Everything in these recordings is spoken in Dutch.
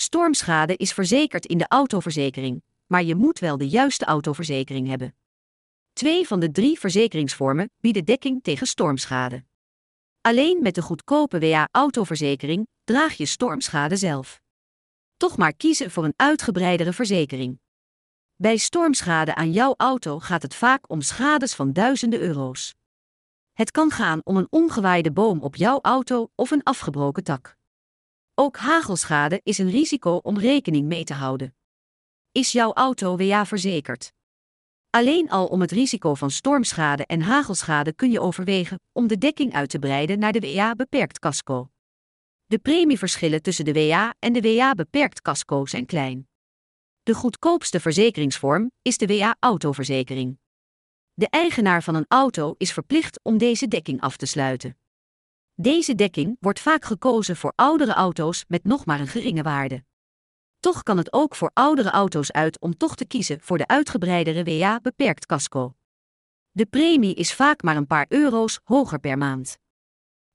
Stormschade is verzekerd in de autoverzekering, maar je moet wel de juiste autoverzekering hebben. Twee van de drie verzekeringsvormen bieden dekking tegen stormschade. Alleen met de goedkope WA-autoverzekering draag je stormschade zelf. Toch maar kiezen voor een uitgebreidere verzekering. Bij stormschade aan jouw auto gaat het vaak om schades van duizenden euro's. Het kan gaan om een omgewaaide boom op jouw auto of een afgebroken tak. Ook hagelschade is een risico om rekening mee te houden. Is jouw auto WA verzekerd? Alleen al om het risico van stormschade en hagelschade kun je overwegen om de dekking uit te breiden naar de WA beperkt casco. De premieverschillen tussen de WA en de WA beperkt casco zijn klein. De goedkoopste verzekeringsvorm is de WA autoverzekering. De eigenaar van een auto is verplicht om deze dekking af te sluiten. Deze dekking wordt vaak gekozen voor oudere auto's met nog maar een geringe waarde. Toch kan het ook voor oudere auto's uit om toch te kiezen voor de uitgebreidere WA beperkt casco. De premie is vaak maar een paar euro's hoger per maand.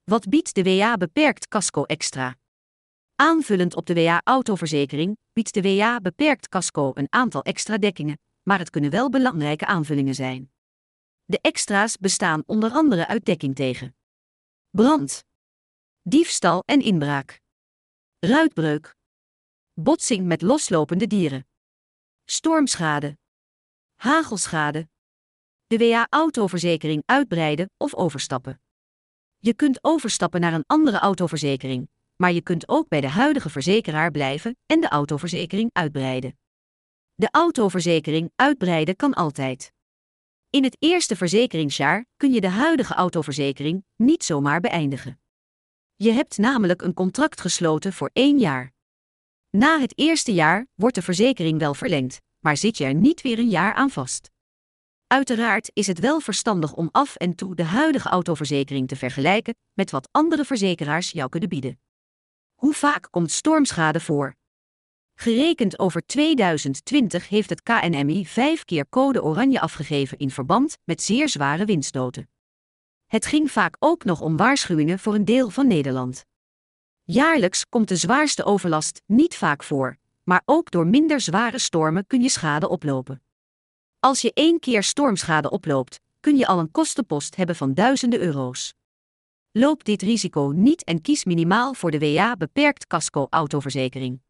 Wat biedt de WA beperkt casco extra? Aanvullend op de WA autoverzekering biedt de WA beperkt casco een aantal extra dekkingen, maar het kunnen wel belangrijke aanvullingen zijn. De extra's bestaan onder andere uit dekking tegen brand, diefstal en inbraak, ruitbreuk, botsing met loslopende dieren, stormschade, hagelschade, de WA-autoverzekering uitbreiden of overstappen. Je kunt overstappen naar een andere autoverzekering, maar je kunt ook bij de huidige verzekeraar blijven en de autoverzekering uitbreiden. De autoverzekering uitbreiden kan altijd. In het eerste verzekeringsjaar kun je de huidige autoverzekering niet zomaar beëindigen. Je hebt namelijk een contract gesloten voor één jaar. Na het eerste jaar wordt de verzekering wel verlengd, maar zit je er niet weer een jaar aan vast. Uiteraard is het wel verstandig om af en toe de huidige autoverzekering te vergelijken met wat andere verzekeraars jou kunnen bieden. Hoe vaak komt stormschade voor? Gerekend over 2020 heeft het KNMI vijf keer code oranje afgegeven in verband met zeer zware windstoten. Het ging vaak ook nog om waarschuwingen voor een deel van Nederland. Jaarlijks komt de zwaarste overlast niet vaak voor, maar ook door minder zware stormen kun je schade oplopen. Als je één keer stormschade oploopt, kun je al een kostenpost hebben van duizenden euro's. Loop dit risico niet en kies minimaal voor de WA beperkt casco autoverzekering.